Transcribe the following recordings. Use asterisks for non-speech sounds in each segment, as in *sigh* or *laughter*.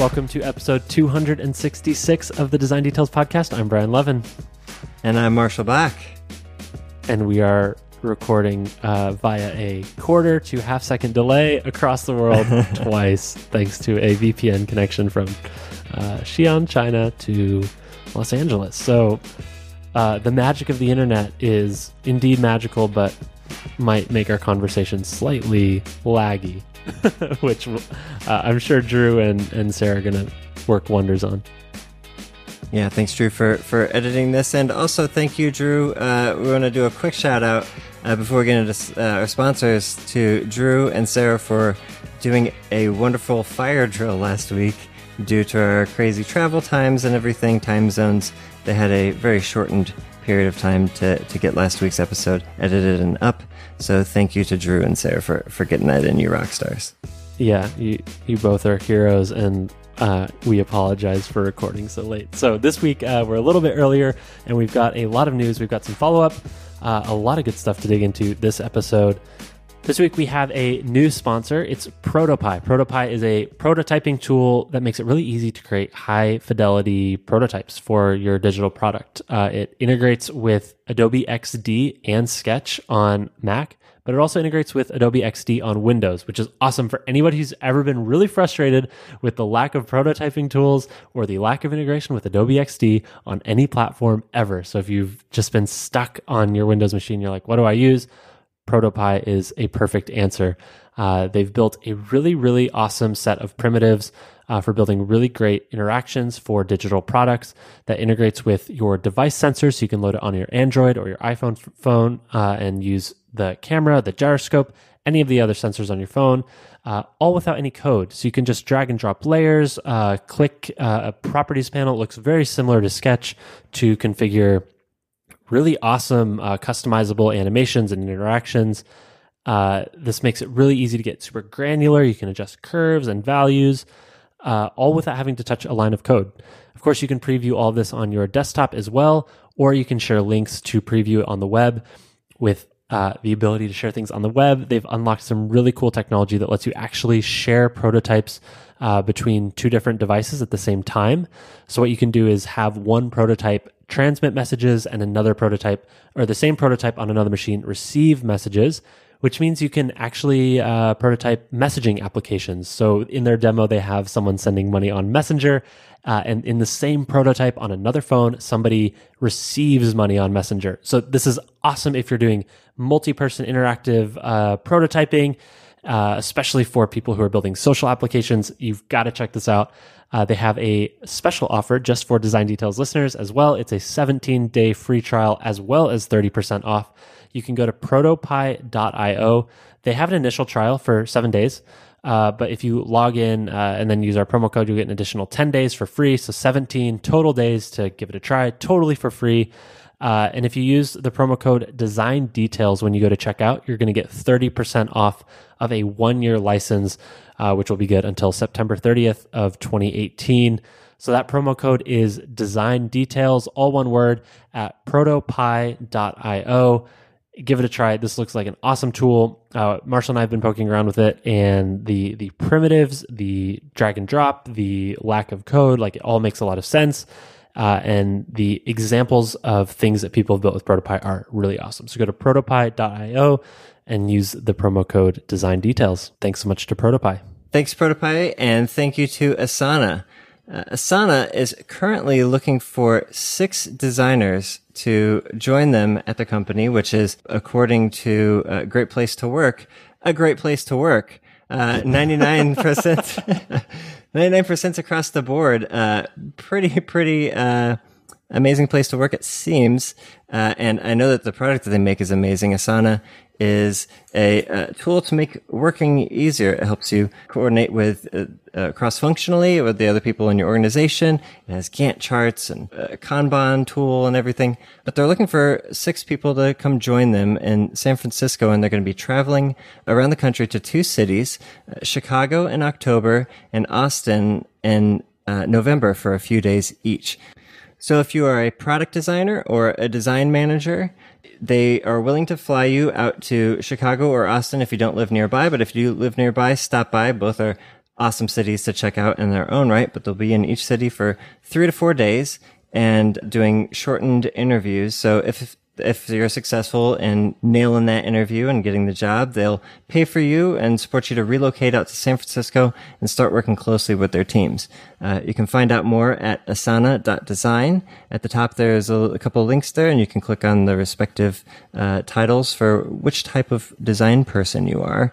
Welcome to episode 266 of the Design Details Podcast. I'm Brian Lovin. And I'm Marshall Bock. And we are recording uh, via a quarter to half second delay across the world *laughs* twice, thanks to a VPN connection from uh, Xi'an, China to Los Angeles. So uh, the magic of the internet is indeed magical, but might make our conversation slightly laggy, *laughs* which uh, I'm sure Drew and, and Sarah are going to work wonders on. Yeah, thanks, Drew, for, for editing this. And also, thank you, Drew. Uh, we want to do a quick shout out uh, before we get into uh, our sponsors to Drew and Sarah for doing a wonderful fire drill last week. Due to our crazy travel times and everything, time zones, they had a very shortened period of time to, to get last week's episode edited and up. So thank you to Drew and Sarah for, for getting that in, you rock stars. Yeah, you, you both are heroes, and uh, we apologize for recording so late. So this week uh, we're a little bit earlier, and we've got a lot of news. We've got some follow up, uh, a lot of good stuff to dig into this episode. This week we have a new sponsor. It's Protopie. Protopie is a prototyping tool that makes it really easy to create high fidelity prototypes for your digital product. Uh, it integrates with Adobe XD and Sketch on Mac, but it also integrates with Adobe XD on Windows, which is awesome for anybody who's ever been really frustrated with the lack of prototyping tools or the lack of integration with Adobe XD on any platform ever. So if you've just been stuck on your Windows machine, you're like, what do I use? Protopie is a perfect answer. Uh, they've built a really, really awesome set of primitives uh, for building really great interactions for digital products that integrates with your device sensors. So you can load it on your Android or your iPhone f- phone uh, and use the camera, the gyroscope, any of the other sensors on your phone, uh, all without any code. So you can just drag and drop layers, uh, click uh, a properties panel. It looks very similar to Sketch to configure really awesome uh, customizable animations and interactions. Uh, this makes it really easy to get super granular. You can adjust curves and values, uh, all without having to touch a line of code. Of course, you can preview all this on your desktop as well, or you can share links to preview it on the web with uh, the ability to share things on the web. They've unlocked some really cool technology that lets you actually share prototypes uh, between two different devices at the same time. So, what you can do is have one prototype transmit messages and another prototype, or the same prototype on another machine, receive messages. Which means you can actually uh, prototype messaging applications. So in their demo, they have someone sending money on Messenger, uh, and in the same prototype on another phone, somebody receives money on Messenger. So this is awesome if you're doing multi-person interactive uh, prototyping, uh, especially for people who are building social applications. You've got to check this out. Uh, they have a special offer just for Design Details listeners as well. It's a 17 day free trial as well as 30% off. You can go to protopie.io. They have an initial trial for seven days. Uh, but if you log in uh, and then use our promo code, you'll get an additional 10 days for free. So 17 total days to give it a try, totally for free. Uh, and if you use the promo code design details when you go to checkout, you're going to get 30% off of a one year license, uh, which will be good until September 30th of 2018. So that promo code is design details, all one word at protopie.io give it a try. This looks like an awesome tool. Uh, Marshall and I have been poking around with it, and the the primitives, the drag and drop, the lack of code, like it all makes a lot of sense. Uh, and the examples of things that people have built with Protopie are really awesome. So go to protopie.io and use the promo code design details. Thanks so much to Protopie. Thanks, Protopie, and thank you to Asana. Uh, Asana is currently looking for six designers to join them at the company, which is, according to a Great Place to Work, a great place to work. Uh, 99%, *laughs* *laughs* 99% across the board. Uh, pretty, pretty, uh, amazing place to work, it seems. Uh, and I know that the product that they make is amazing. Asana is a, a, tool to make working easier. It helps you coordinate with uh, uh, cross-functionally with the other people in your organization. It has Gantt charts and a Kanban tool and everything. But they're looking for six people to come join them in San Francisco, and they're going to be traveling around the country to two cities, uh, Chicago in October and Austin in uh, November for a few days each. So if you are a product designer or a design manager, they are willing to fly you out to Chicago or Austin if you don't live nearby. But if you live nearby, stop by. Both are awesome cities to check out in their own right, but they'll be in each city for three to four days and doing shortened interviews. So if if you're successful in nailing that interview and getting the job, they'll pay for you and support you to relocate out to San Francisco and start working closely with their teams. Uh, you can find out more at asana.design. At the top, there's a, a couple links there, and you can click on the respective uh, titles for which type of design person you are.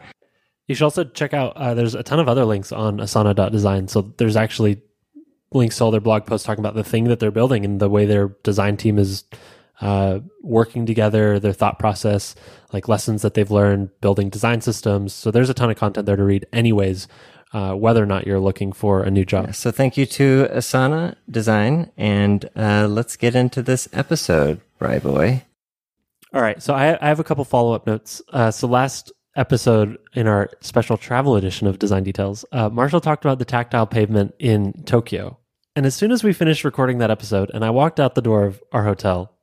You should also check out, uh, there's a ton of other links on asana.design. So there's actually links to all their blog posts talking about the thing that they're building and the way their design team is uh, working together, their thought process, like lessons that they've learned building design systems. So there's a ton of content there to read, anyways, uh, whether or not you're looking for a new job. So thank you to Asana Design, and uh, let's get into this episode, Bry Boy. All right. So I, I have a couple follow up notes. Uh, so last episode in our special travel edition of Design Details, uh, Marshall talked about the tactile pavement in Tokyo. And as soon as we finished recording that episode and I walked out the door of our hotel,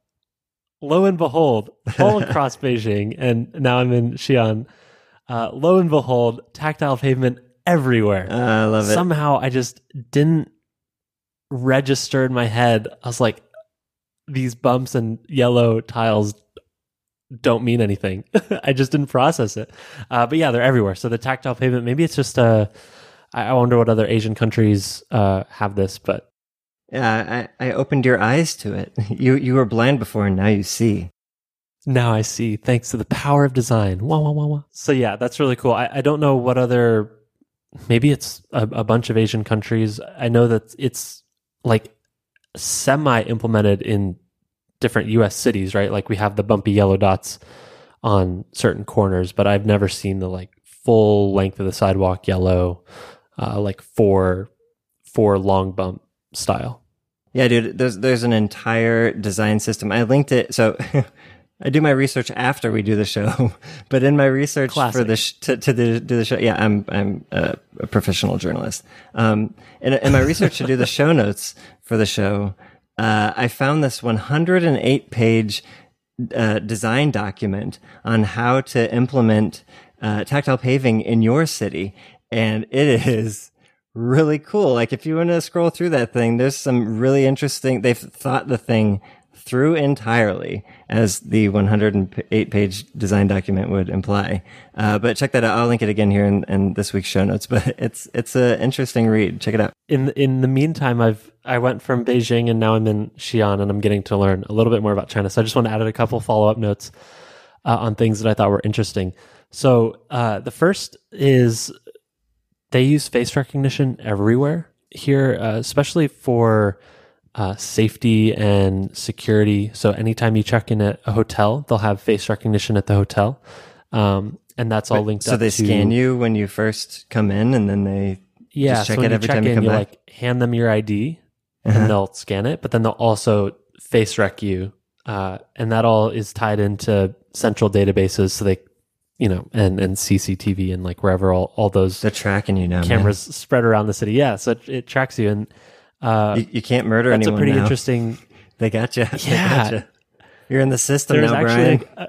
lo and behold, all across *laughs* Beijing, and now I'm in Xi'an. Uh, lo and behold, tactile pavement everywhere. Uh, I love it. Somehow I just didn't register in my head. I was like, these bumps and yellow tiles don't mean anything. *laughs* I just didn't process it. Uh, but yeah, they're everywhere. So the tactile pavement, maybe it's just uh, I wonder what other Asian countries uh, have this, but yeah, I, I opened your eyes to it. *laughs* You you were blind before, and now you see. Now I see, thanks to the power of design. Wah, wah, wah, wah. So yeah, that's really cool. I, I don't know what other. Maybe it's a, a bunch of Asian countries. I know that it's like semi implemented in different U.S. cities, right? Like we have the bumpy yellow dots on certain corners, but I've never seen the like full length of the sidewalk yellow, uh, like four four long bump style. Yeah, dude, there's there's an entire design system. I linked it. So *laughs* I do my research after we do the show, *laughs* but in my research Classic. for the sh- to, to the, do the show, yeah, I'm I'm a, a professional journalist. Um, in, in my research to do the show notes for the show, uh, I found this 108 page uh, design document on how to implement uh, tactile paving in your city, and it is really cool. Like if you want to scroll through that thing, there's some really interesting. They've thought the thing through entirely, as the 108 page design document would imply. Uh, but check that out. I'll link it again here in, in this week's show notes. *laughs* But it's it's an interesting read. Check it out. In in the meantime, I've I went from Beijing and now I'm in Xi'an and I'm getting to learn a little bit more about China. So I just want to add a couple follow up notes uh, on things that I thought were interesting. So uh, the first is they use face recognition everywhere here, uh, especially for uh, safety and security. So anytime you check in at a hotel, they'll have face recognition at the hotel, um, and that's all linked. Up. So they to, scan you when you first come in, and then they Yeah, just check so when it you every check time you in, come you back. like hand them your ID, Uh-huh. and they'll scan it, but then they'll also face rec you, uh, and that all is tied into central databases. So they, you know, and and CCTV and like wherever all all those They're tracking you now. man. cameras spread around the city. Yeah, so it, it tracks you, and uh, You, you can't murder anyone. that's a pretty now. interesting. *laughs* They got *laughs* you. Yeah. They got You're in the system There's now, actually Brian. a,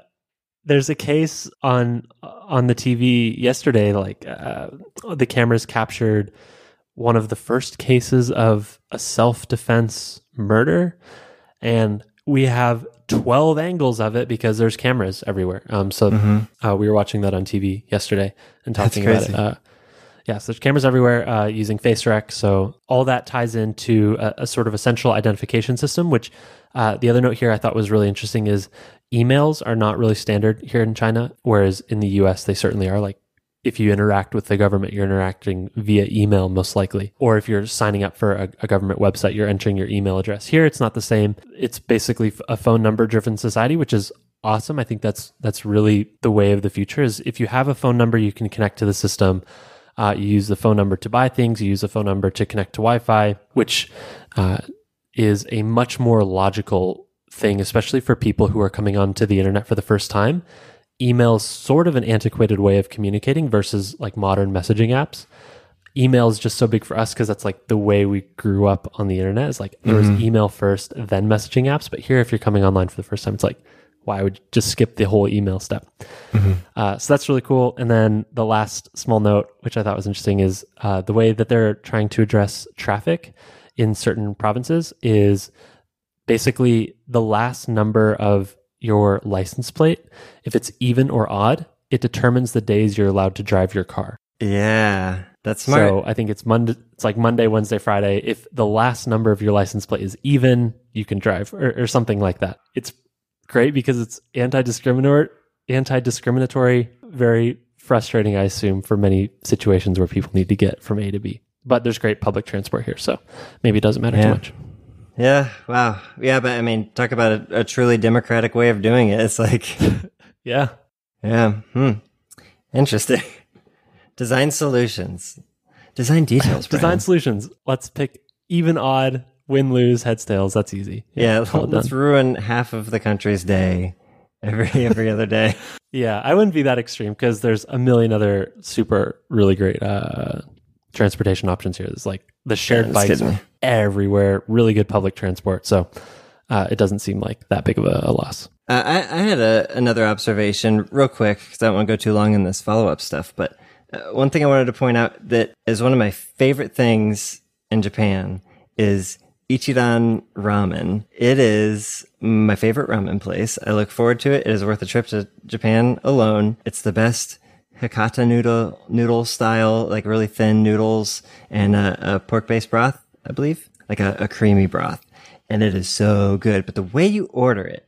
there's a case on on the TV yesterday. Like uh, the cameras captured one of the first cases of a self defense murder, and we have 12 angles of it because there's cameras everywhere. Um, so uh, we were watching that on TV yesterday and Mm-hmm. Talking about it. Uh, yeah, so there's cameras everywhere uh, using face rec. So all that ties into a, a sort of a central identification system. Which uh, the other note here I thought was really interesting is emails are not really standard here in China, whereas in the U.S. they certainly are. Like if you interact with the government, you're interacting via email most likely, or if you're signing up for a, a government website, you're entering your email address. Here, it's not the same. It's basically a phone number driven society, which is awesome. I think that's that's really the way of the future. Is if you have a phone number, you can connect to the system. Uh, you use the phone number to buy things. You use the phone number to connect to Wi-Fi, which uh, is a much more logical thing, especially for people who are coming onto the internet for the first time. Email is sort of an antiquated way of communicating versus like modern messaging apps. Email is just so big for us because that's like the way we grew up on the internet. Is like there was email first, then messaging apps. But here, if you're coming online for the first time, it's like why would you just skip the whole email step? Uh, so that's really cool. And then the last small note, which I thought was interesting, is uh, the way that they're trying to address traffic in certain provinces is basically the last number of your license plate. If it's even or odd, it determines the days you're allowed to drive your car. Yeah, that's smart. So I think it's Monday. It's like Monday, Wednesday, Friday. If the last number of your license plate is even, you can drive, or, or something like that. It's great because it's anti-discriminatory. Anti-discriminatory. Very frustrating, I assume, for many situations where people need to get from A to B. But there's great public transport here, so maybe it doesn't matter too much. Yeah, wow. Yeah, but I mean, talk about a, a truly democratic way of doing it. It's like, *laughs* Yeah. yeah, hmm. Interesting. *laughs* Design solutions. Design details. *laughs* Design solutions. Let's pick even, odd, win, lose, heads, tails. That's easy. Yeah, it let's done. ruin half of the country's day every every other day. Yeah, I wouldn't be that extreme because there's a million other super, really great uh, transportation options here. There's like the shared just bikes everywhere, really good public transport. So uh, it doesn't seem like that big of a, a loss. Uh, I, I had a, another observation real quick because I don't want to go too long in this follow up stuff. But uh, one thing I wanted to point out that is one of my favorite things in Japan is Ichiran Ramen. It is my favorite ramen place. I look forward to it. It is worth a trip to Japan alone. It's the best Hakata noodle noodle style, like really thin noodles and a, a pork based broth, I believe, like a, a creamy broth, and it is so good. But the way you order it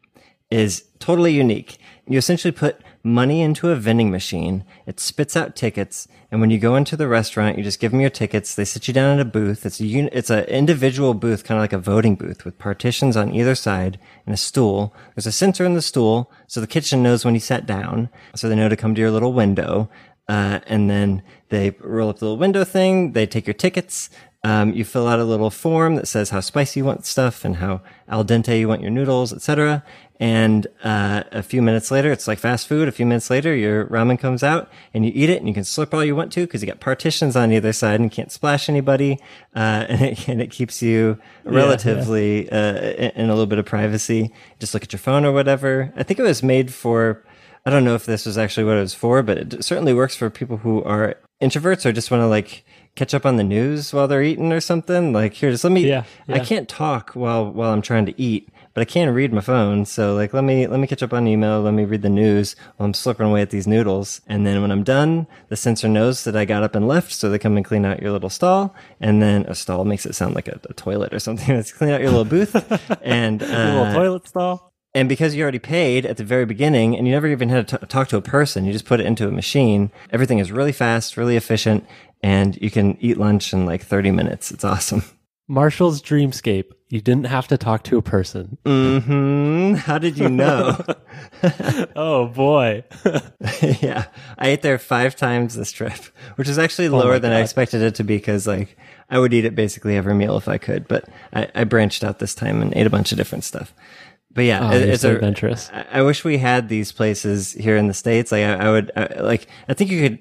is totally unique. You essentially put money into a vending machine. It spits out tickets, and when you go into the restaurant, you just give them your tickets. They sit you down in a booth. It's a un- it's an individual booth, kind of like a voting booth, with partitions on either side and a stool. There's a sensor in the stool, so the kitchen knows when you sat down, so they know to come to your little window. Uh, and then they roll up the little window thing. They take your tickets. Um, you fill out a little form that says how spicy you want stuff and how al dente you want your noodles, etc. And uh, a few minutes later, it's like fast food. A few minutes later, your ramen comes out and you eat it, and you can slurp all you want to because you got partitions on either side and can't splash anybody. Uh, *laughs* and, it, and it keeps you relatively Uh, in in a little bit of privacy. Just look at your phone or whatever. I think it was made for. I don't know if this was actually what it was for, but it certainly works for people who are introverts or just want to like catch up on the news while they're eating or something. Like, here, just let me. Yeah, I can't talk while while I'm trying to eat, but I can't read my phone. So like, let me let me catch up on email. Let me read the news while I'm slipping away at these noodles. And then when I'm done, the sensor knows that I got up and left, so they come and clean out your little stall. And then a stall makes it sound like a, a toilet or something. *laughs* Let's clean out your little booth *laughs* and uh, A little toilet stall. and because you already paid at the very beginning and you never even had to t- talk to a person, you just put it into a machine. Everything is really fast, really efficient, and you can eat lunch in like 30 minutes. It's awesome. *laughs* Marshall's Dreamscape. You didn't have to talk to a person. hmm How did you know? *laughs* Oh boy. *laughs* yeah. I ate there five times this trip, which is actually lower Oh than I expected it to be because like I would eat it basically every meal if I could, but I, I branched out this time and ate a bunch of different stuff. But yeah, Oh, it- it's so a, adventurous. I, I wish we had these places here in the states. Like I, I would like. I think you could.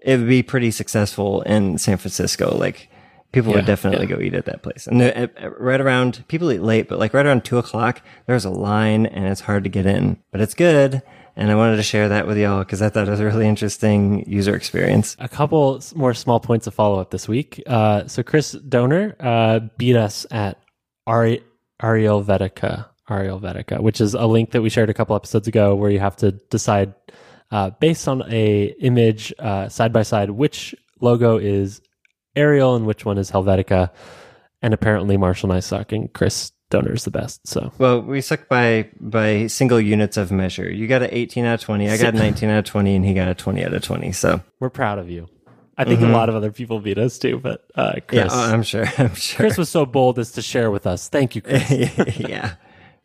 It would be pretty successful in San Francisco. Like people would definitely yeah. go eat at that place. And uh, uh, right around people eat late, but like right around two o'clock, there's a line and it's hard to get in. But it's good, and I wanted to share that with y'all because I thought it was a really interesting user experience. a couple more small points of follow up this week. Uh, so Chris Donor uh, beat us at Ari- Arialvetica, Ariel Vetica, which is a link that we shared a couple episodes ago, where you have to decide uh, based on a image uh, side by side which logo is Arial and which one is Helvetica. And apparently Marshall and I suck, and Chris Donor is the best. So Well, we suck by by single units of measure. You got an 18 out of 20. I got a 19 out of 20, and he got a 20 out of 20. So we're proud of you. I think a lot of other people beat us too, but uh, yeah, Chris, oh, I'm sure. I'm sure. Chris was so bold as to share with us. Thank you, Chris. *laughs* yeah,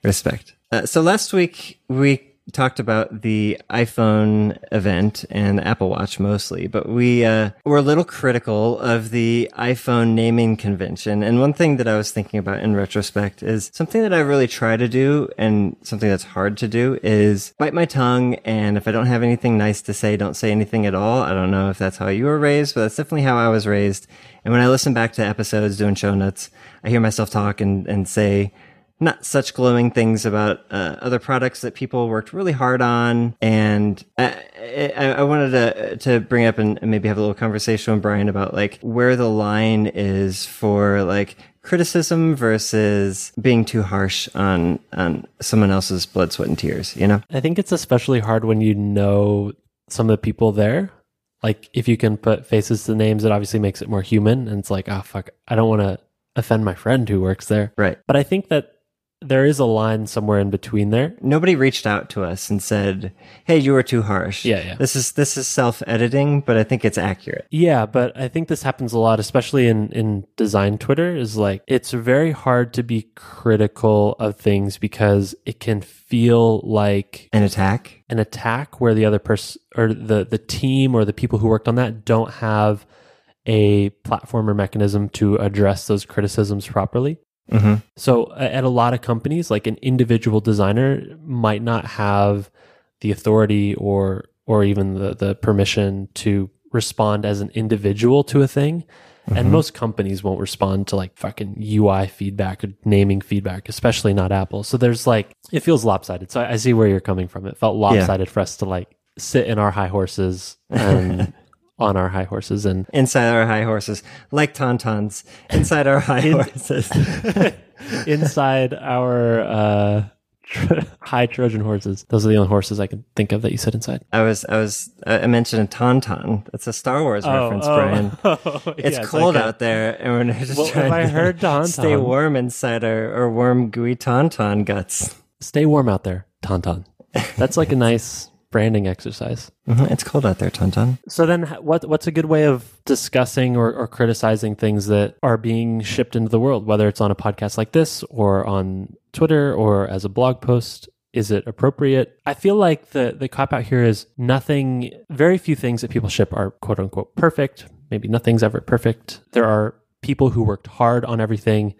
respect. Uh, so last week we talked about the iPhone event and Apple Watch mostly, but we uh, were a little critical of the iPhone naming convention. And one thing that I was thinking about in retrospect is something that I really try to do and something that's hard to do is bite my tongue. And if I don't have anything nice to say, don't say anything at all. I don't know if that's how you were raised, but that's definitely how I was raised. And when I listen back to episodes doing show notes, I hear myself talk and, and say, not such glowing things about uh, other products that people worked really hard on. And I, I, I wanted to to bring up and maybe have a little conversation with Brian about like where the line is for like criticism versus being too harsh on on someone else's blood, sweat, and tears. You know, I think it's especially hard when you know some of the people there. Like if you can put faces to names, it obviously makes it more human. And it's like, oh fuck, I don't want to offend my friend who works there. right? But I think that there is a line somewhere in between there. Nobody reached out to us and said, "Hey, you were too harsh." Yeah, yeah. This is this is self editing, but I think it's accurate. Yeah, but I think this happens a lot, especially in, in design Twitter, is like it's very hard to be critical of things because it can feel like An attack. an attack where the other person or the, the team or the people who worked on that don't have a platform or mechanism to address those criticisms properly. Hmm So at a lot of companies, like an individual designer might not have the authority or or even the, the permission to respond as an individual to a thing. And most companies won't respond to like fucking UI feedback or naming feedback, especially not Apple. So there's like it feels lopsided. So I, I see where you're coming from. It felt lopsided for us to like sit in our high horses and *laughs* on our high horses and Inside our high horses, like tauntauns, inside our high horses. *laughs* inside our uh, tr- high Trojan horses. Those are the only horses I can think of that you sit inside. I was, I was, I mentioned a tauntaun. That's a Star Wars reference, Brian. *laughs* It's Yeah, cold out there, and we're just Well, trying I to heard *laughs* tauntaun- stay warm inside our, our warm, gooey tauntaun guts. Stay warm out there, Tauntaun. That's like a nice branding exercise. Mhm, It's cold out there, tauntaun. So then, what what's a good way of discussing or, or criticizing things that are being shipped into the world, whether it's on a podcast like this or on Twitter or as a blog post? Is it appropriate? I feel like the the cop out here is nothing. Very few things that people ship are quote unquote perfect. Maybe nothing's ever perfect. There are people who worked hard on everything.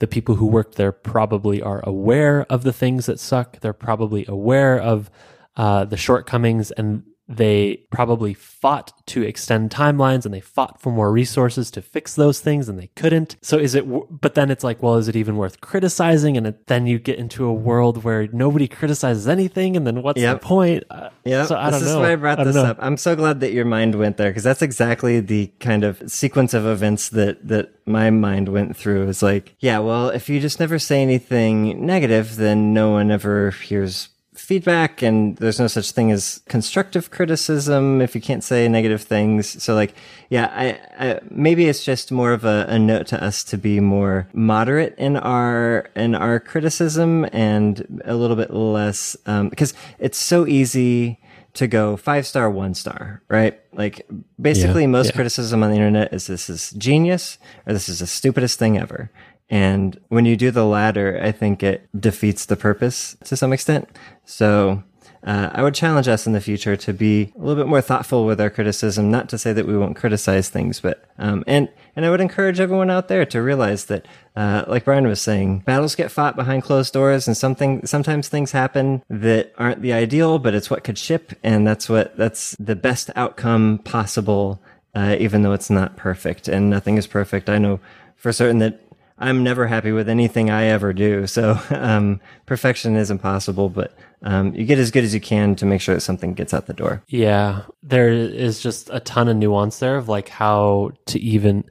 The people who worked there probably are aware of the things that suck. They're probably aware of uh, the shortcomings and they probably fought to extend timelines and they fought for more resources to fix those things and they couldn't. So is it, but then it's like, well, is it even worth criticizing? And it, then you get into a world where nobody criticizes anything. And then what's Yep. the point? Uh, Yeah, So I this don't is why I brought I this know. up. I'm so glad that your mind went there because that's exactly the kind of sequence of events that that my mind went through. Is like, yeah, well, if you just never say anything negative, then no one ever hears feedback, and there's no such thing as constructive criticism if you can't say negative things. So, like, yeah, I, I maybe it's just more of a, a note to us to be more moderate in our in our criticism and a little bit less um, because it's so easy to go five star, one star, right? Like basically Yeah, most yeah. criticism on the internet is this is genius or this is the stupidest thing ever. And when you do the latter, I think it defeats the purpose to some extent. So uh, I would challenge us in the future to be a little bit more thoughtful with our criticism. Not to say that we won't criticize things, but um, and and I would encourage everyone out there to realize that, uh, like Brian was saying, battles get fought behind closed doors, and something sometimes things happen that aren't the ideal, but it's what could ship, and that's what that's the best outcome possible, uh, even though it's not perfect, and nothing is perfect. I know for certain that I'm never happy with anything I ever do. So um, perfection is impossible, but um, you get as good as you can to make sure that something gets out the door. Yeah, there is just a ton of nuance there of like how to even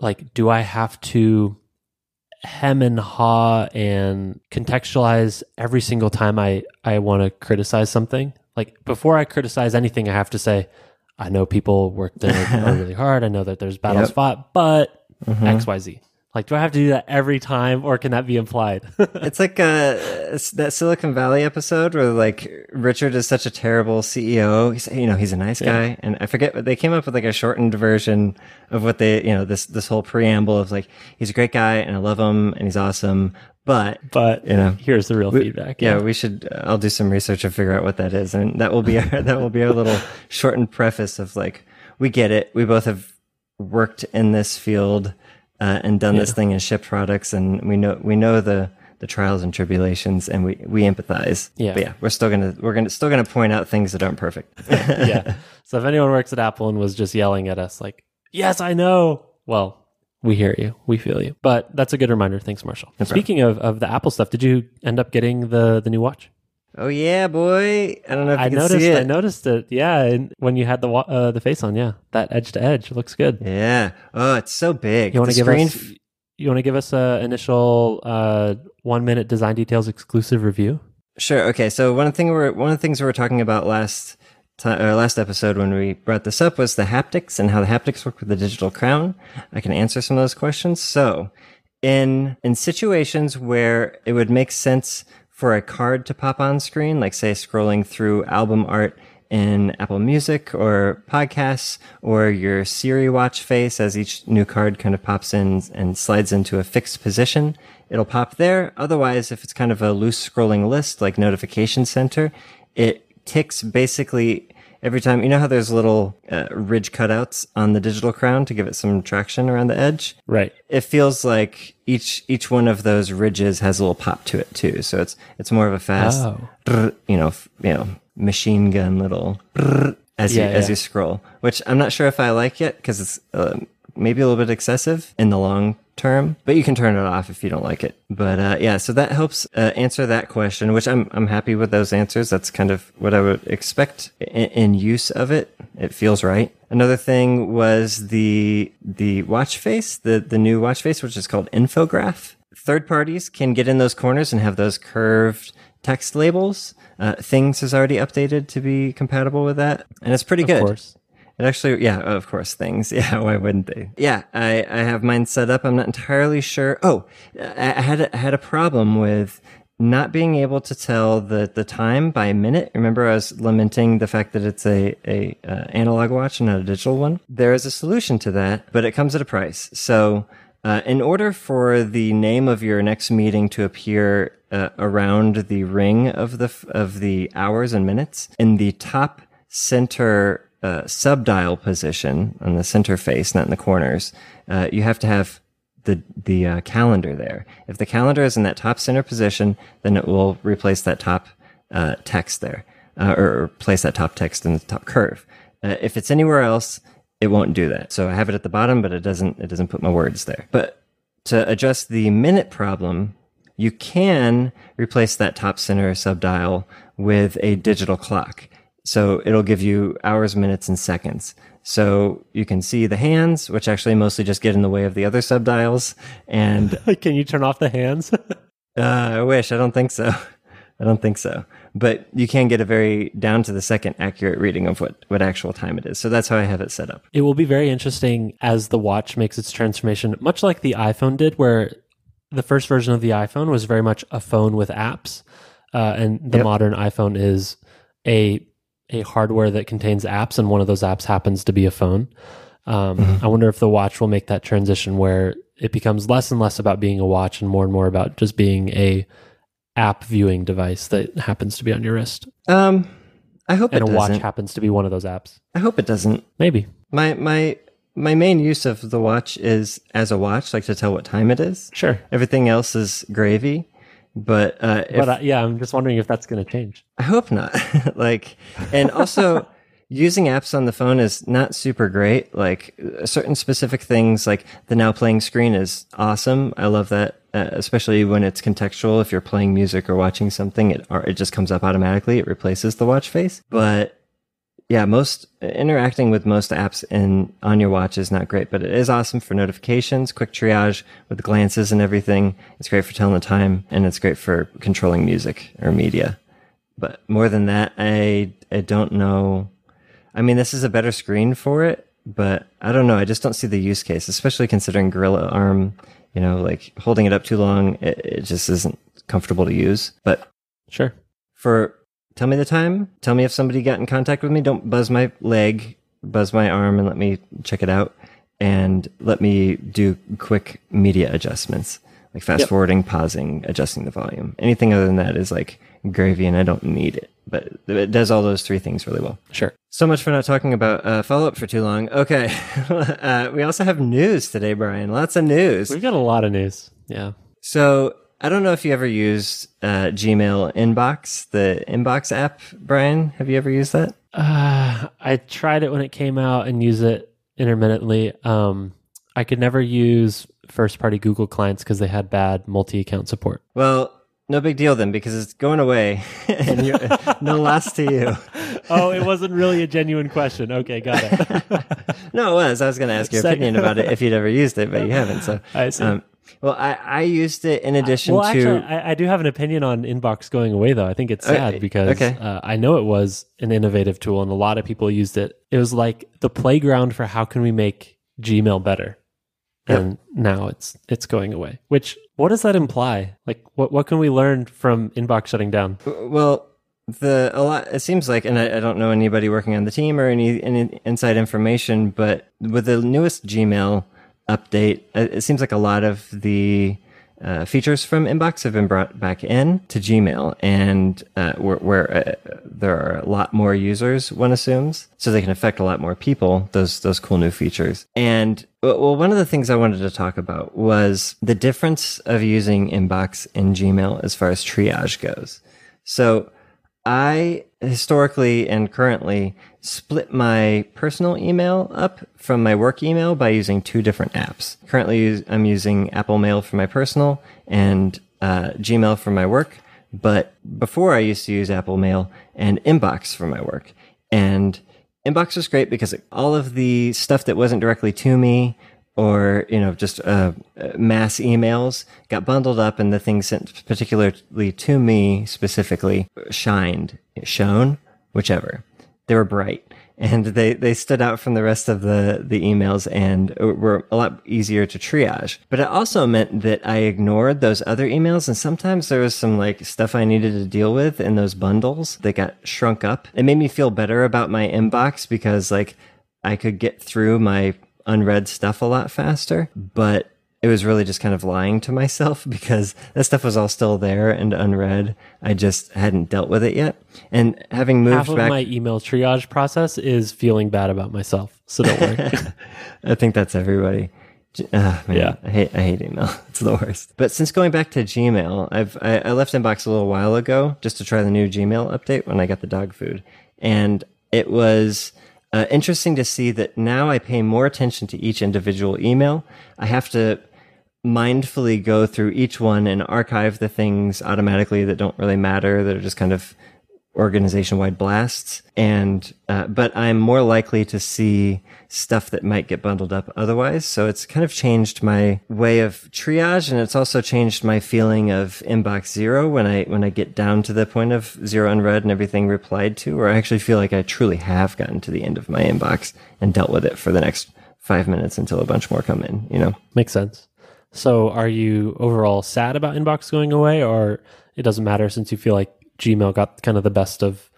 like do I have to hem and haw and contextualize every single time I I want to criticize something? Like before I criticize anything, I have to say I know people work there *laughs* really hard. I know that there's battles Yep. fought, but X Y Z. Like, do I have to do that every time, or can that be implied? *laughs* It's like uh, that Silicon Valley episode where like Richard is such a terrible CEO. He's you know he's a nice guy, and I forget what they came up with like a shortened version of what they you know this this whole preamble of like he's a great guy and I love him and he's awesome, but but You know, here's the real feedback. yeah, we should. uh, I'll do some research and figure out what that is, and that will be our, *laughs* that will be our little shortened preface of like, we get it. We both have worked in this field uh, and done this thing and shipped products, and we know we know the the trials and tribulations, and we we empathize. Yeah. but yeah, we're still gonna we're gonna still gonna point out things that aren't perfect. *laughs* yeah. *laughs* So if anyone works at Apple and was just yelling at us like, "Yes, I know," well, We hear you. We feel you. But that's a good reminder. Thanks, Marshall. Speaking of, of the Apple stuff, did you end up getting the, the new watch? Oh yeah, boy! I don't know if you I noticed. see it. I noticed it. Yeah, and when you had the uh, the face on, yeah, that edge to edge looks good. Yeah. Oh, it's so big. You want to give screen us? You want to give us a initial uh, one minute design details exclusive review? Sure. Okay. So one thing we're one of the things we were talking about last time, uh, last episode when we brought this up was the haptics and how the haptics work with the digital crown. I can answer some of those questions. So in in situations where it would make sense for a card to pop on screen, like say scrolling through album art in Apple Music or podcasts, or your Siri watch face as each new card kind of pops in and slides into a fixed position. It'll pop there. Otherwise, if it's kind of a loose scrolling list like Notification Center, it ticks basically every time. You know how there's little uh, ridge cutouts on the digital crown to give it some traction around the edge? Right. it feels like each each one of those ridges has a little pop to it too. So it's it's more of a fast, Oh. you know, f- you know, machine gun little as Yeah, you as you scroll. Which I'm not sure if I like yet because it's uh, maybe a little bit excessive in the long term. But you can turn it off if you don't like it. But uh, yeah, so that helps uh, answer that question. Which I'm I'm happy with those answers. That's kind of what I would expect in, in use of it. It feels right. Another thing was the the watch face, the the new watch face, which is called Infograph. Third parties can get in those corners and have those curved text labels. Uh, Things is already updated to be compatible with that, and it's pretty good. Course. Actually, yeah, of course, things. *laughs* Yeah, why wouldn't they? Yeah, I, I have mine set up. I'm not entirely sure. Oh, I had a, I had a problem with not being able to tell the, the time by minute. Remember, I was lamenting the fact that it's a, a uh, analog watch and not a digital one. There is a solution to that, but it comes at a price. So, uh, in order for the name of your next meeting to appear uh, around the ring of the of the hours and minutes in the top center uh, subdial position on the center face, not in the corners, uh, you have to have the the uh, calendar there. If the calendar is in that top center position, then it will replace that top uh, text there, uh, or place that top text in the top curve. Uh, if it's anywhere else, it won't do that. So I have it at the bottom, but it doesn't it doesn't put my words there. But to adjust the minute problem, you can replace that top center subdial with a digital clock. So it'll give you hours, minutes, and seconds. So you can see the hands, which actually mostly just get in the way of the other subdials. And *laughs* Can you turn off the hands? *laughs* uh, I wish, I don't think so. *laughs* I don't think so. But you can get a very down to the second accurate reading of what, what actual time it is. So that's how I have it set up. It will be very interesting as the watch makes its transformation, much like the iPhone did, where the first version of the iPhone was very much a phone with apps, uh, and the Yep. modern iPhone is a a hardware that contains apps, and one of those apps happens to be a phone. Um, Mm-hmm. I wonder if the watch will make that transition where it becomes less and less about being a watch and more and more about just being a app viewing device that happens to be on your wrist, Um, I hope and it a watch doesn't. happens to be one of those apps. I hope it doesn't. Maybe. My my my main use of the watch is as a watch, like to tell what time it is. Sure. Everything else is gravy. But uh, if, But uh, yeah, I'm just wondering if that's going to change. I hope not. *laughs* like, and also using apps on the phone is not super great. Like certain specific things, like the now playing screen is awesome. I love that, uh, especially when it's contextual. If you're playing music or watching something, it or it just comes up automatically. It replaces the watch face. But yeah, most interacting with most apps in on your watch is not great, but it is awesome for notifications, quick triage with glances and everything. It's great for telling the time, and it's great for controlling music or media. But more than that, I I don't know. I mean, this is a better screen for it, but I don't know. I just don't see the use case, especially considering Gorilla Arm. You know, like holding it up too long, it, it just isn't comfortable to use. But Sure. for tell me the time, tell me if somebody got in contact with me. Don't buzz my leg, buzz my arm, and let me check it out, and let me do quick media adjustments, like fast Yep. forwarding, pausing, adjusting the volume. Anything other than that is like gravy, and I don't need it. But it does all those three things really well. Sure. So much for not talking about uh, follow up for too long. Okay, *laughs* uh, we also have news today, Brian. Lots of news. We've got a lot of news. Yeah. So I don't know if you ever used uh, Gmail Inbox, the Inbox app, Brian. Have you ever used that? Uh, I tried it when it came out and use it intermittently. Um, I could never use first party Google clients because they had bad multi account support. Well, no big deal then because it's going away *laughs* and no loss to you. *laughs* oh, it wasn't really a genuine question. Okay, got it. *laughs* no, it was. I was going to ask your Second- opinion about it if you'd ever used it, but you haven't. So, I see. um, well, I, I used it in addition well, to. actually, I, I do have an opinion on Inbox going away, though. I think it's sad Okay, because okay. uh, I know it was an innovative tool, and a lot of people used it. It was like the playground for how can we make Gmail better, Yep. and now it's it's going away. Which what does that imply? Like, what what can we learn from Inbox shutting down? Well, the a lot. It seems like, and I, I don't know anybody working on the team or any any inside information, but with the newest Gmail update, uh, it seems like a lot of the uh, features from Inbox have been brought back in to Gmail, and uh, where, where uh, there are a lot more users, one assumes, so they can affect a lot more people. Those those cool new features, and well, one of the things I wanted to talk about was the difference of using Inbox in Gmail as far as triage goes. So I historically and currently split my personal email up from my work email by using two different apps. Currently, I'm using Apple Mail for my personal and uh, Gmail for my work. But before, I used to use Apple Mail and Inbox for my work. And Inbox was great because all of the stuff that wasn't directly to me or you know just uh, mass emails got bundled up and the things sent particularly to me specifically shined shone whichever they were bright. And they they stood out from the rest of the the emails and were a lot easier to triage. But it also meant that i ignored those other emails. And sometimes there was some like stuff i needed to deal with in those bundles that got shrunk up. It made me feel better about my inbox because like i could get through my unread stuff a lot faster, but it was really just kind of lying to myself *laughs* because that stuff was all still there and unread. I just hadn't dealt with it yet. And having moved Half of back, my email triage process is feeling bad about myself. So don't worry. *laughs* I think that's everybody. Ah, man, Yeah. I hate I hate email. *laughs* It's the worst. But since going back to Gmail, I've I, I left Inbox a little while ago just to try the new Gmail update when I got the dog food, and it was uh, interesting to see that now I pay more attention to each individual email. I have to mindfully go through each one and archive the things automatically that don't really matter that are just kind of organization wide blasts. And uh, but i'm more likely to see stuff that might get bundled up otherwise. So it's kind of changed my way of triage and it's also changed my feeling of inbox zero when i when i get down to the point of zero unread and everything replied to where i actually feel like i truly have gotten to the end of my inbox and dealt with it for the next five minutes until a bunch more come in you know? Makes sense. So are you overall sad about Inbox going away, or it doesn't matter since you feel like Gmail got kind of the best of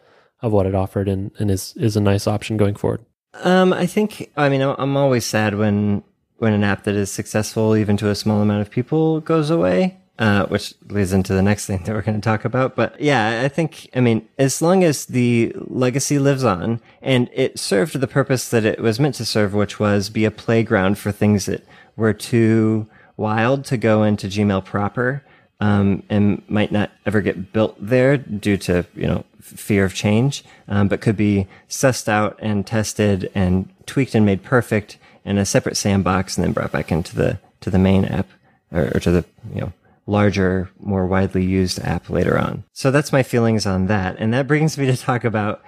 of what it offered and, and is is a nice option going forward? Um, I think. I mean, I'm always sad when when an app that is successful, even to a small amount of people, goes away. Uh, which leads into the next *laughs* thing that we're going to talk about. But yeah, I think. I mean, as long as the legacy lives on, and it served the purpose that it was meant to serve, which was be a playground for things that were too wild to go into Gmail proper. Um, and might not ever get built there due to you know fear of change, um, but could be sussed out and tested and tweaked and made perfect in a separate sandbox, and then brought back into the to the main app or, or to the you know larger, more widely used app later on. So that's my feelings on that, and that brings me to talk about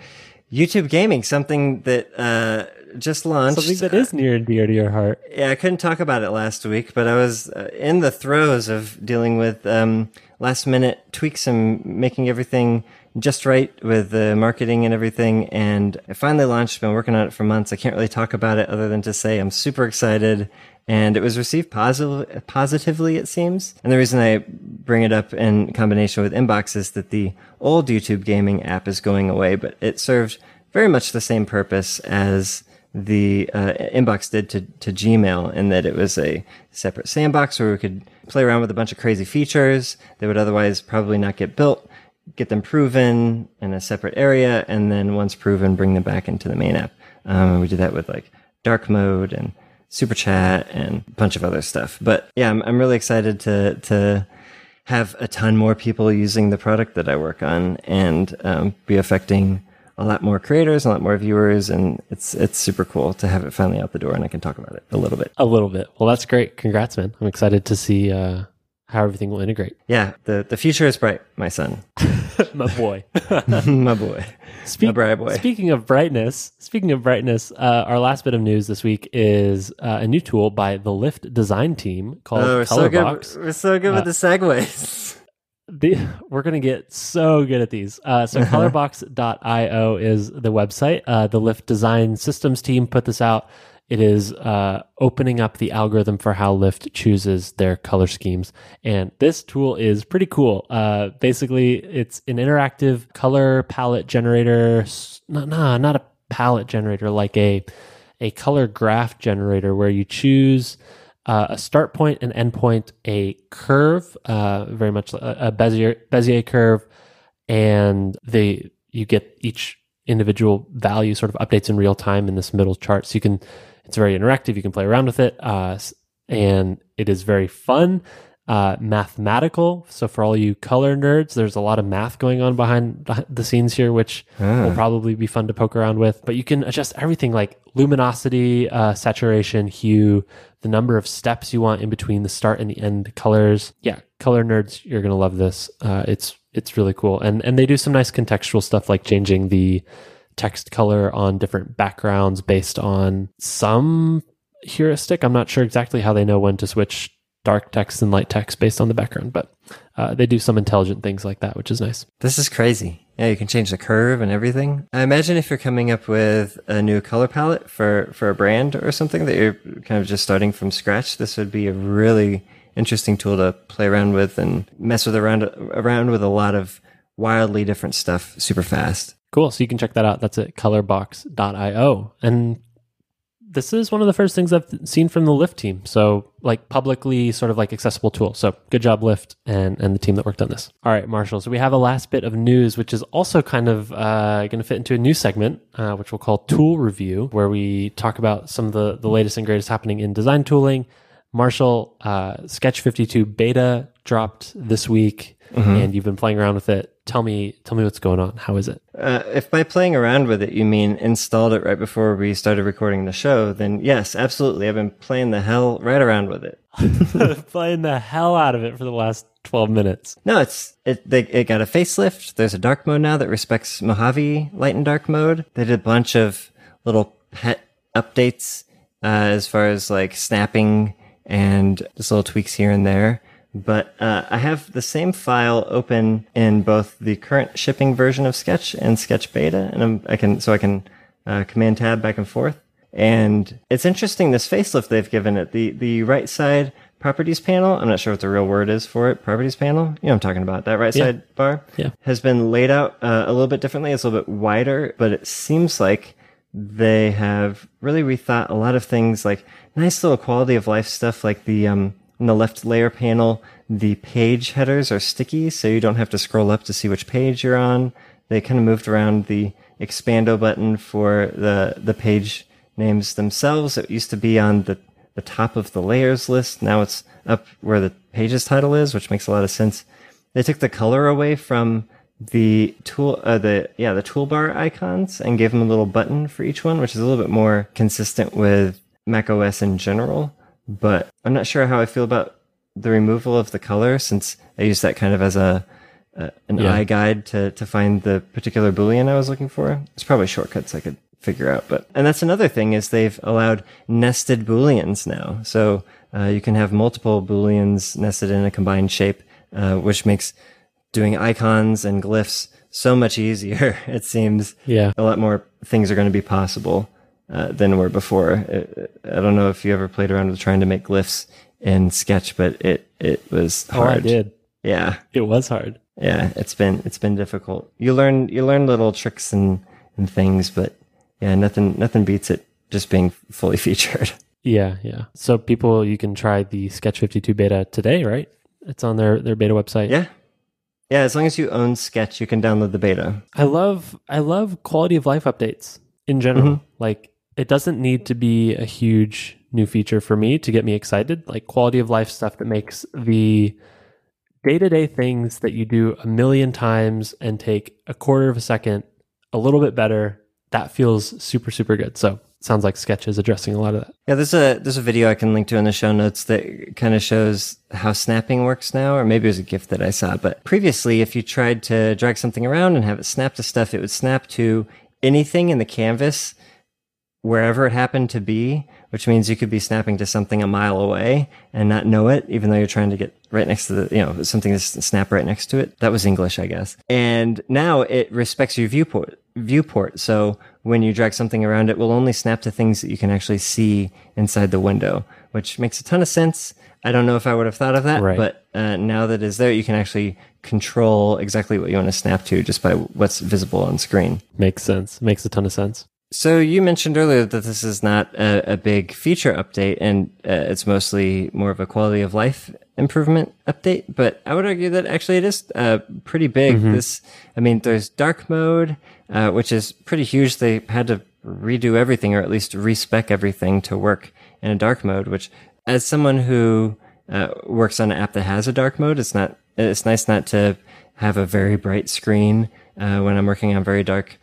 YouTube gaming, something that uh, just launched. Something that is near and dear to your heart. Yeah, I couldn't talk about it last week, but I was uh, in the throes of dealing with um, last minute tweaks and making everything just right with the marketing and everything. And I finally launched, been working on it for months. I can't really talk about it other than to say I'm super excited. And it was received positive, positively, it seems. And the reason I bring it up in combination with Inbox is that the old YouTube gaming app is going away, but it served very much the same purpose as the uh, inbox did to, to Gmail in that it was a separate sandbox where we could play around with a bunch of crazy features that would otherwise probably not get built, get them proven in a separate area, and then once proven, bring them back into the main app. Um, we did that with like dark mode and super chat and a bunch of other stuff. But yeah, I'm, I'm really excited to, to have a ton more people using the product that I work on and um, be affecting a lot more creators, a lot more viewers, and it's it's super cool to have it finally out the door, and I can talk about it a little bit. A little bit. Well, that's great. Congrats, man. I'm excited to see uh, how everything will integrate. Yeah, the the future is bright, my son, *laughs* *laughs* My boy. *laughs* my boy. Speak, My bright boy. Speaking of brightness, speaking of brightness, uh, our last bit of news this week is uh, a new tool by the Lyft design team called Oh, we're so Colorbox. good. We're so good with the segues. *laughs* the, we're going to get so good at these. Uh, so colorbox.io is the website. Uh, the Lyft design systems team put this out. It is uh, opening up the algorithm for how Lyft chooses their color schemes. And this tool is pretty cool. Uh, basically, it's an interactive color palette generator. No, no, not a palette generator, like a, a color graph generator where you choose uh, a start point, an end point, a curve, uh, very much a, a Bezier Bezier curve, and they you get each individual value sort of updates in real time in this middle chart. So you can, it's very interactive. You can play around with it, uh, and it is very fun. Uh, mathematical. So for all you color nerds, there's a lot of math going on behind the- scenes here, which will probably be fun to poke around with. But you can adjust everything like luminosity, uh, saturation, hue, the number of steps you want in between the start and the end colors. Yeah, color nerds, you're gonna love this. Uh, it's it's really cool, and and they do some nice contextual stuff like changing the text color on different backgrounds based on some heuristic. I'm not sure exactly how they know when to switch dark text and light text based on the background, but uh, they do some intelligent things like that, which is nice. This is crazy. Yeah, you can change the curve and everything. I imagine if you're coming up with a new color palette for, for a brand or something that you're kind of just starting from scratch, this would be a really interesting tool to play around with and mess with around around with a lot of wildly different stuff super fast. Cool. So you can check that out. That's at colorbox.io. And this is one of the first things I've seen from the Lyft team. So like publicly sort of like accessible tool. So good job Lyft and, and the team that worked on this. All right, Marshall. So we have a last bit of news, which is also kind of uh, going to fit into a new segment, uh, which we'll call tool review, where we talk about some of the, the latest and greatest happening in design tooling. Marshall, uh, Sketch 52 beta dropped this week and you've been playing around with it. Tell me, tell me what's going on. How is it? Uh, if by playing around with it you mean installed it right before we started recording the show, then yes, absolutely. I've been playing the hell right around with it. *laughs* playing the hell out of it for the last 12 minutes. No, it's it. They it got a facelift. There's a dark mode now that respects Mojave light and dark mode. They did a bunch of little pet updates uh, as far as like snapping and just little tweaks here and there. But uh, I have the same file open in both the current shipping version of Sketch and Sketch Beta, and I'm, I can so I can uh, command tab back and forth. And it's interesting this facelift they've given it. The the right side properties panel, I'm not sure what the real word is for it, properties panel. You know what I'm talking about. That right Yeah. side bar Yeah. has been laid out uh, a little bit differently. It's a little bit wider, but it seems like they have really rethought a lot of things like nice little quality of life stuff like the um in the left layer panel, the page headers are sticky, so you don't have to scroll up to see which page you're on. They kind of moved around the expando button for the the page names themselves. It used to be on the the top of the layers list. Now it's up where the page's title is, which makes a lot of sense. They took the color away from the tool, uh, the yeah, the toolbar icons, and gave them a little button for each one, which is a little bit more consistent with Mac OS in general. But I'm not sure how I feel about the removal of the color, since I use that kind of as a, a an Yeah. eye guide to to find the particular boolean I was looking for. It's probably shortcuts I could figure out, but and that's another thing is they've allowed nested booleans now, so uh, you can have multiple booleans nested in a combined shape, uh, which makes doing icons and glyphs so much easier. *laughs* It seems Yeah. a lot more things are going to be possible uh, than were before. Uh, I don't know if you ever played around with trying to make glyphs in Sketch, but it it was hard. Oh, I did. Yeah, It was hard. yeah. It's been it's been difficult. You learn you learn little tricks and and things, but yeah, nothing nothing beats it just being fully *laughs* featured. Yeah, yeah. So people, you can try the Sketch 52 beta today, right? It's on their, their beta website. Yeah, yeah. As long as you own Sketch, you can download the beta. I love I love quality of life updates in general. Mm-hmm. Like it doesn't need to be a huge new feature for me to get me excited. Like quality of life stuff that makes the day-to-day things that you do a million times and take a quarter of a second a little bit better. That feels super, super good. So sounds like Sketch is addressing a lot of that. Yeah, there's a there's a video I can link to in the show notes that kind of shows how snapping works now, or maybe it was a gift that I saw. But previously, if you tried to drag something around and have it snap to stuff, it would snap to anything in the canvas wherever it happened to be, which means you could be snapping to something a mile away and not know it, even though you're trying to get right next to the, you know, something to snap right next to it. That was English, I guess. And now it respects your viewport, viewport. So when you drag something around, it will only snap to things that you can actually see inside the window, which makes a ton of sense. I don't know if I would have thought of that, Right. but uh, now that it's there, you can actually control exactly what you want to snap to just by what's visible on screen. Makes sense. Makes a ton of sense. So you mentioned earlier that this is not a, a big feature update, and uh, it's mostly more of a quality of life improvement update. But I would argue that actually it is uh, pretty big. This, I mean, there's dark mode, uh, which is pretty huge. They had to redo everything, or at least respec everything to work in a dark mode. Which, as someone who uh, works on an app that has a dark mode, it's not. It's nice not to have a very bright screen uh, when I'm working on very dark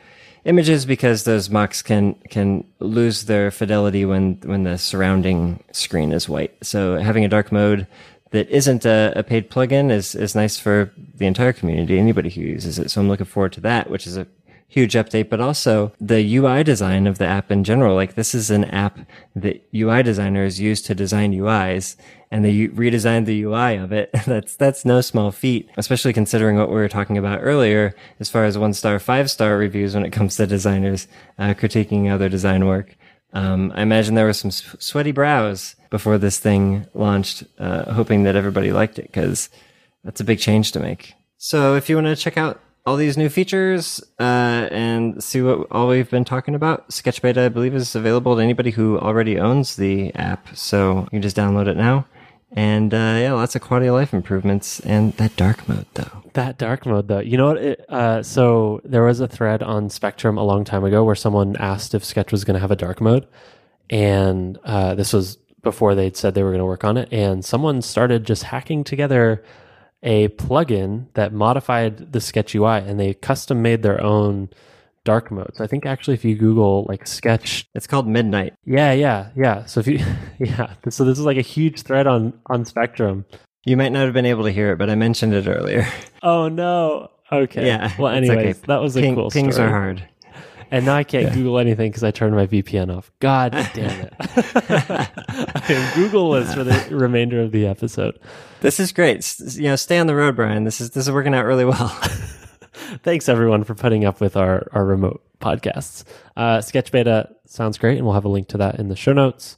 images because those mocks can can lose their fidelity when when the surrounding screen is white. So having a dark mode that isn't a, a paid plugin is is nice for the entire community, anybody who uses it. So I'm looking forward to that, which is a huge update, but also the UI design of the app in general. Like this is an app that UI designers use to design UIs and they redesigned the UI of it. *laughs* that's, that's no small feat, especially considering what we were talking about earlier as far as one star, five star reviews when it comes to designers, uh, critiquing other design work. Um, I imagine there were some sweaty brows before this thing launched, uh, hoping that everybody liked it because that's a big change to make. So if you want to check out all these new features uh, and see what all we've been talking about, Sketch Beta, I believe, is available to anybody who already owns the app. So you can just download it now. And uh, yeah, lots of quality of life improvements and that dark mode though. That dark mode, though, you know what? It, uh, so there was a thread on Spectrum a long time ago where someone asked if Sketch was going to have a dark mode, and uh, this was before they'd said they were going to work on it. And someone started just hacking together a plugin that modified the Sketch UI, and they custom made their own dark modes. I think actually, if you Google like Sketch It's called Midnight. Yeah, yeah, yeah. So if you, *laughs* yeah, so this is like a huge thread on on Spectrum. You might not have been able to hear it, but I mentioned it earlier. Oh no. Okay. yeah. Well, anyways, okay. that was a Ping- cool Pings story. are hard. And now I can't Google anything because I turned my VPN off. God *laughs* damn it! *laughs* I am Googleless for the *laughs* remainder of the episode. This is great. You know, stay on the road, Brian. This is this is working out really well. Thanks everyone for putting up with our our remote podcasts. Uh, Sketch Beta sounds great, and we'll have a link to that in the show notes.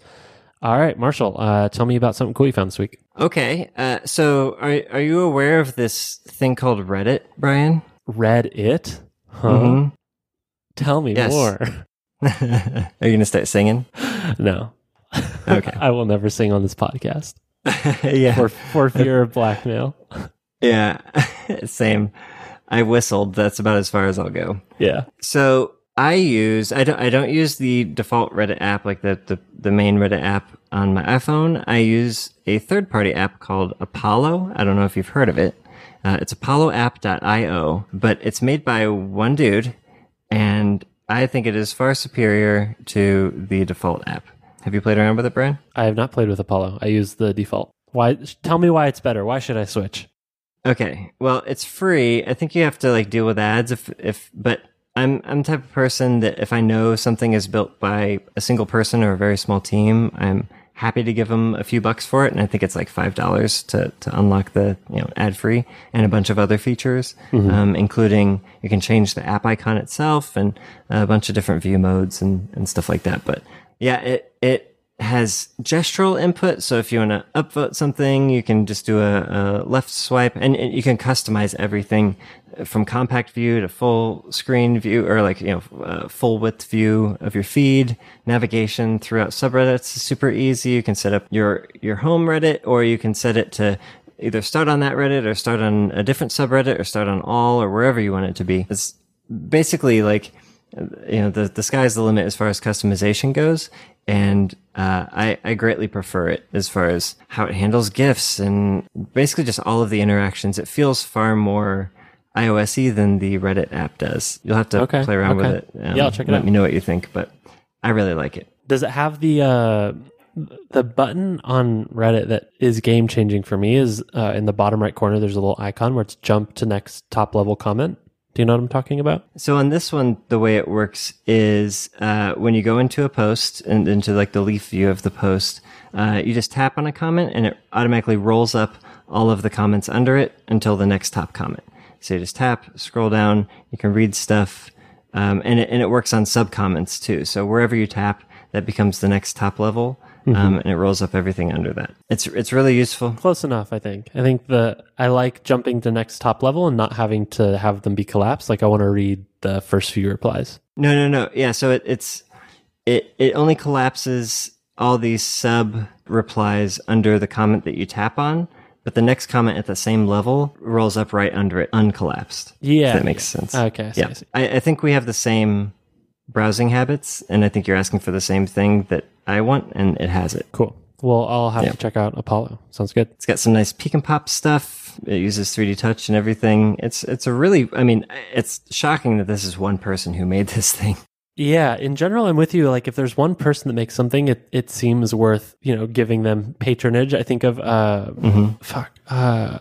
All right, Marshall, uh, tell me about something cool you found this week. okay. Uh, so are are you aware of this thing called Reddit, Brian? Read it? Huh? Mhm. Tell me Yes. more. *laughs* are you gonna start singing? no. Okay. *laughs* I will never sing on this podcast *laughs* yeah. for for fear of blackmail. Yeah. Same. I whistled. That's about as far as I'll go. Yeah. So I use I don't I don't use the default Reddit app like the the, the main Reddit app on my iPhone. I use a third party app called Apollo. I don't know if you've heard of it. Uh, it's ApolloApp.io, but it's made by one dude, and I think it is far superior to the default app. Have you played around with it, Brian? I have not played with Apollo. I use the default. Why? Tell me why it's better. Why should I switch? Okay. Well, it's free. I think you have to like deal with ads if if but I'm I'm the type of person that if I know something is built by a single person or a very small team, I'm happy to give them a few bucks for it and I think it's like $5 to to unlock the, you know, ad free and a bunch of other features um including you can change the app icon itself and a bunch of different view modes and and stuff like that. But yeah, it it has gestural input. So if you want to upvote something, you can just do a, a left swipe and, you can customize everything from compact view to full screen view or like, you know, uh, full width view of your feed, navigation throughout subreddits is super easy. You can set up your, your home Reddit or you can set it to either start on that Reddit or start on a different subreddit or start on all or wherever you want it to be. It's basically like, you know, the, the sky's the limit as far as customization goes. And, uh, I, I greatly prefer it as far as how it handles gifts and basically just all of the interactions. It feels far more, iOSy than the Reddit app does. You'll have to Okay, play around okay. with it. Um, Yeah, I'll check it let out. me know what you think, but I really like it. Does it have the uh, the button on Reddit that is game changing for me? Is uh, in the bottom right corner. There's a little icon where it's jump to next top level comment. Do you know what I'm talking about? So on this one, the way it works is uh, when you go into a post and into like the leaf view of the post, uh, you just tap on a comment and it automatically rolls up all of the comments under it until the next top comment. So you just tap, scroll down, you can read stuff, um, and it, and it works on sub comments too. So wherever you tap, that becomes the next top level, um, and it rolls up everything under that. It's it's really useful. Close enough, I think. I think the I like jumping to next top level and not having to have them be collapsed. Like I want to read the first few replies. No, no, no. Yeah, so it, it's it it only collapses all these sub replies under the comment that you tap on, but the next comment at the same level rolls up right under it, uncollapsed. Yeah, If that makes sense. Okay, I see, yeah, I see. I, I think we have the same browsing habits, and I think you're asking for the same thing that I want, and it has it. Cool. Well, I'll have Yeah. to check out Apollo. Sounds good. It's got some nice peek and pop stuff. It uses 3D touch and everything. It's it's a really, I mean, it's shocking that this is one person who made this thing. *laughs* Yeah, in general, I'm with you. Like, if there's one person that makes something, it, it seems worth you know giving them patronage. I think of uh, Mm-hmm. fuck, uh,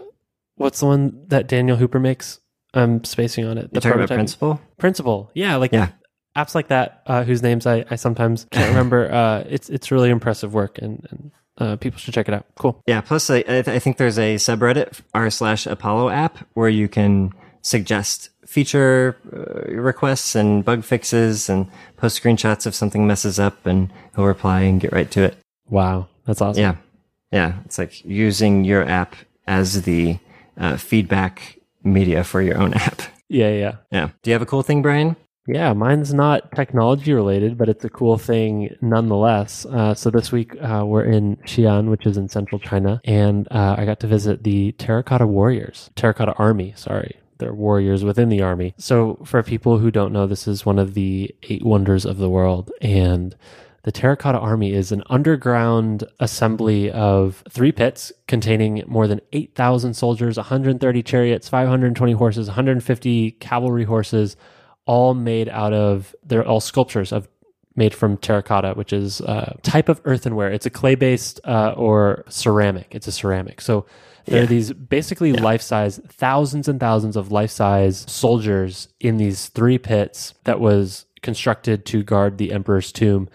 what's the one that Daniel Hooper makes? I'm spacing on it. You're talking about principle? Principle. Yeah, like Yeah. Apps like that, uh, whose names I, I sometimes can't *laughs* remember. Uh, it's it's really impressive work, and, and uh, people should check it out. Cool. Yeah. Plus, I, I, th- I think there's a subreddit r slash Apollo app where you can suggest feature uh, requests and bug fixes and post screenshots if something messes up, and he'll reply and get right to it. Wow, that's awesome. Yeah. Yeah. It's like using your app as the uh, feedback media for your own *laughs* app. yeah, yeah. Yeah. Do you have a cool thing, Brian? Yeah, mine's not technology related, but it's a cool thing nonetheless. Uh, so this week uh, we're in Xi'an, which is in central China, and uh, I got to visit the Terracotta Warriors, Terracotta Army. Sorry, they're warriors within the army. So for people who don't know, this is one of the eight wonders of the world, and the Terracotta Army is an underground assembly of three pits containing more than 8,000 soldiers, 130 chariots, 520 horses, 150 cavalry horses, all made out of, they're all sculptures of made from terracotta, which is a type of earthenware. It's a clay based uh, or ceramic. It's a ceramic. So there are these basically life size, thousands and thousands of life size soldiers in these three pits that was constructed to guard the emperor's tomb.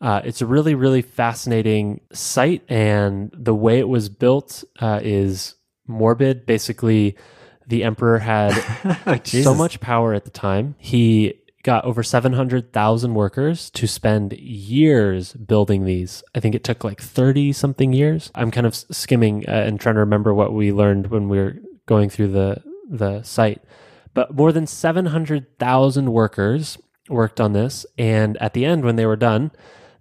Uh, it's a really, really fascinating site, and the way it was built uh, is morbid. Basically, the emperor had *laughs* so much power at the time. He got over 700,000 workers to spend years building these. I think it took like 30 something years. I'm kind of skimming uh, and trying to remember what we learned when we were going through the the site. But more than 700,000 workers worked on this and at the end when they were done,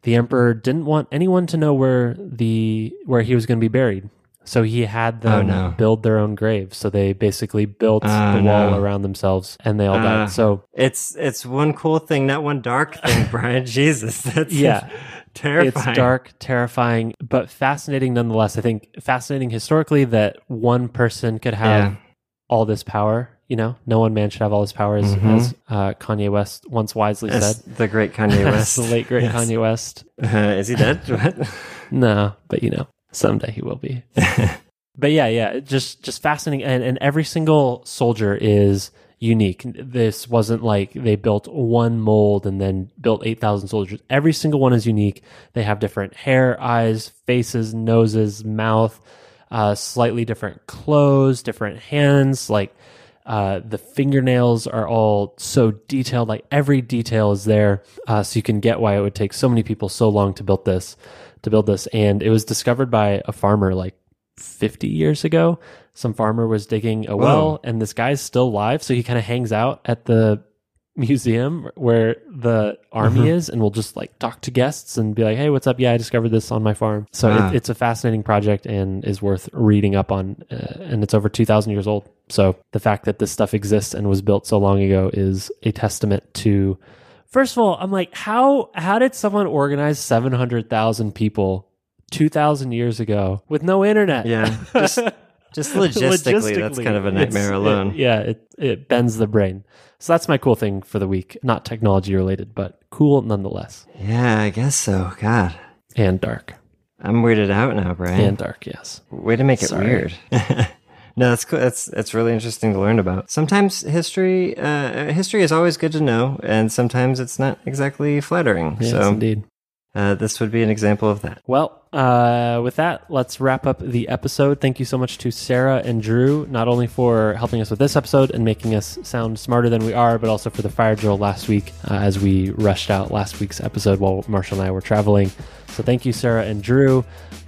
the emperor didn't want anyone to know where the where he was going to be buried. So he had them Oh, no. build their own graves. So they basically built Oh, the wall no. around themselves and they all Uh, died. So It's it's one cool thing, not one dark thing, *laughs* Brian. Jesus, that's Yeah. terrifying. it's dark, terrifying, but fascinating nonetheless. I think fascinating historically that one person could have Yeah. all this power. You know, no one man should have all this power, as, Mhm. as uh, Kanye West once wisely As said. the great Kanye *laughs* West, the late great Yes. Kanye West. Uh, *laughs* is he dead? No, but you know, someday he will be. *laughs* but yeah, yeah, just just fascinating, and and every single soldier is unique. This wasn't like they built one mold and then built eight thousand soldiers. Every single one is unique. They have different hair, eyes, faces, noses, mouth, uh, slightly different clothes, different hands, like. Uh, the fingernails are all so detailed, like every detail is there. Uh, so you can get why it would take so many people so long to build this, to build this. And it was discovered by a farmer like 50 years ago. Some farmer was digging a well, and this guy's still alive. So he kind of hangs out at the museum where the army Mhm. is and will just like talk to guests and be like, hey, what's up? Yeah, I discovered this on my farm. So Ah. it, it's a fascinating project and is worth reading up on. Uh, and it's over 2,000 years old. So the fact that this stuff exists and was built so long ago is a testament to. First of all, I'm like, how how did someone organize 700,000 people 2,000 years ago with no internet? Yeah, *laughs* just Just *laughs* logistically, that's kind of a nightmare alone. it- yeah, it it bends the brain. So that's my cool thing for the week. Not technology related, but cool nonetheless. Yeah, I guess so. God, And dark. I'm weirded out now, Brian. And dark, yes. Way to make it Sorry. weird. *laughs* no, that's cool. That's that's really interesting to learn about. Sometimes history, uh, history is always good to know, and sometimes it's not exactly flattering. Yes, so indeed. uh, this would be an example of that. Well, uh, with that, let's wrap up the episode. Thank you so much to Sarah and Drew, not only for helping us with this episode and making us sound smarter than we are, but also for the fire drill last week uh, as we rushed out last week's episode while Marshall and I were traveling. So thank you, Sarah and Drew.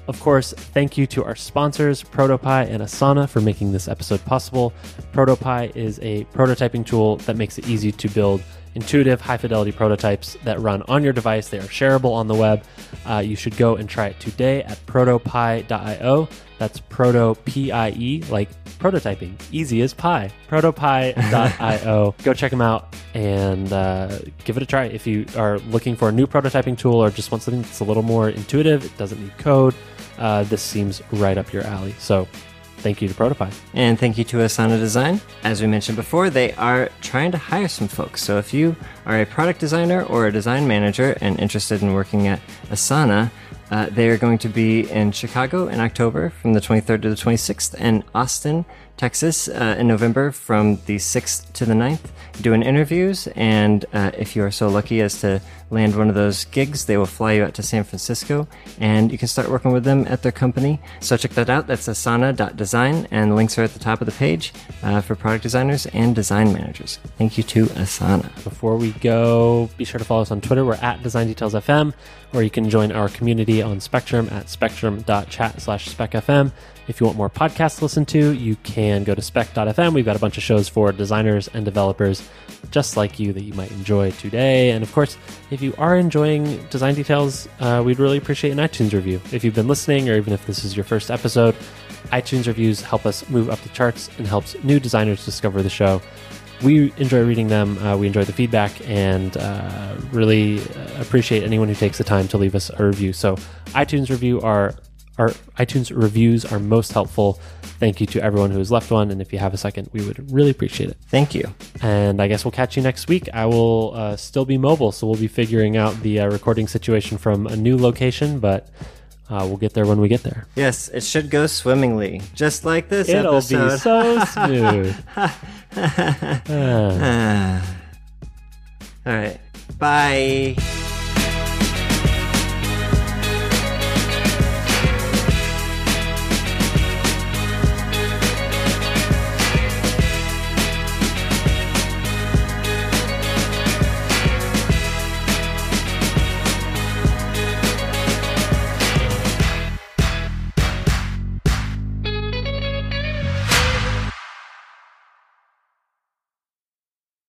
Of course, thank you to our sponsors, ProtoPie and Asana, for making this episode possible. ProtoPie is a prototyping tool that makes it easy to build intuitive, high fidelity prototypes that run on your device. They are shareable on the web. Uh, you should go and try it today at protopie.io. That's proto P I E, like prototyping, easy as pie. Protopie.io. *laughs* go check them out and uh, give it a try. If you are looking for a new prototyping tool or just want something that's a little more intuitive, it doesn't need code, uh, this seems right up your alley. So thank you to Protopie. And thank you to Asana Design. As we mentioned before, they are trying to hire some folks. So if you are a product designer or a design manager and interested in working at Asana, uh, they are going to be in Chicago in October from the 23rd to the 26th, and Austin, Texas uh, in November from the 6th to the 9th, doing interviews. And uh, if you are so lucky as to land one of those gigs, they will fly you out to San Francisco and you can start working with them at their company. So check that out. That's asana.design, and the links are at the top of the page uh, for product designers and design managers. Thank you to Asana. Before we go, be sure to follow us on Twitter. We're at Design Details FM, or you can join our community on Spectrum at spectrum.chat slash specfm. If you want more podcasts to listen to, you can go to spec.fm. We've got a bunch of shows for designers and developers just like you that you might enjoy today. And of course, if you are enjoying Design Details, uh, we'd really appreciate an iTunes review. If you've been listening, or even if this is your first episode, iTunes reviews help us move up the charts and helps new designers discover the show we enjoy reading them. Uh, we enjoy the feedback and uh, really uh, appreciate anyone who takes the time to leave us a review. So, iTunes review are our iTunes reviews are most helpful. Thank you to everyone who has left one, and if you have a second, we would really appreciate it. Thank you. And I guess we'll catch you next week. I will uh, still be mobile, so we'll be figuring out the uh, recording situation from a new location, but uh, we'll get there when we get there. Yes, it should go swimmingly, just like this It'll episode. be so smooth. *laughs* Ah. All right. Bye.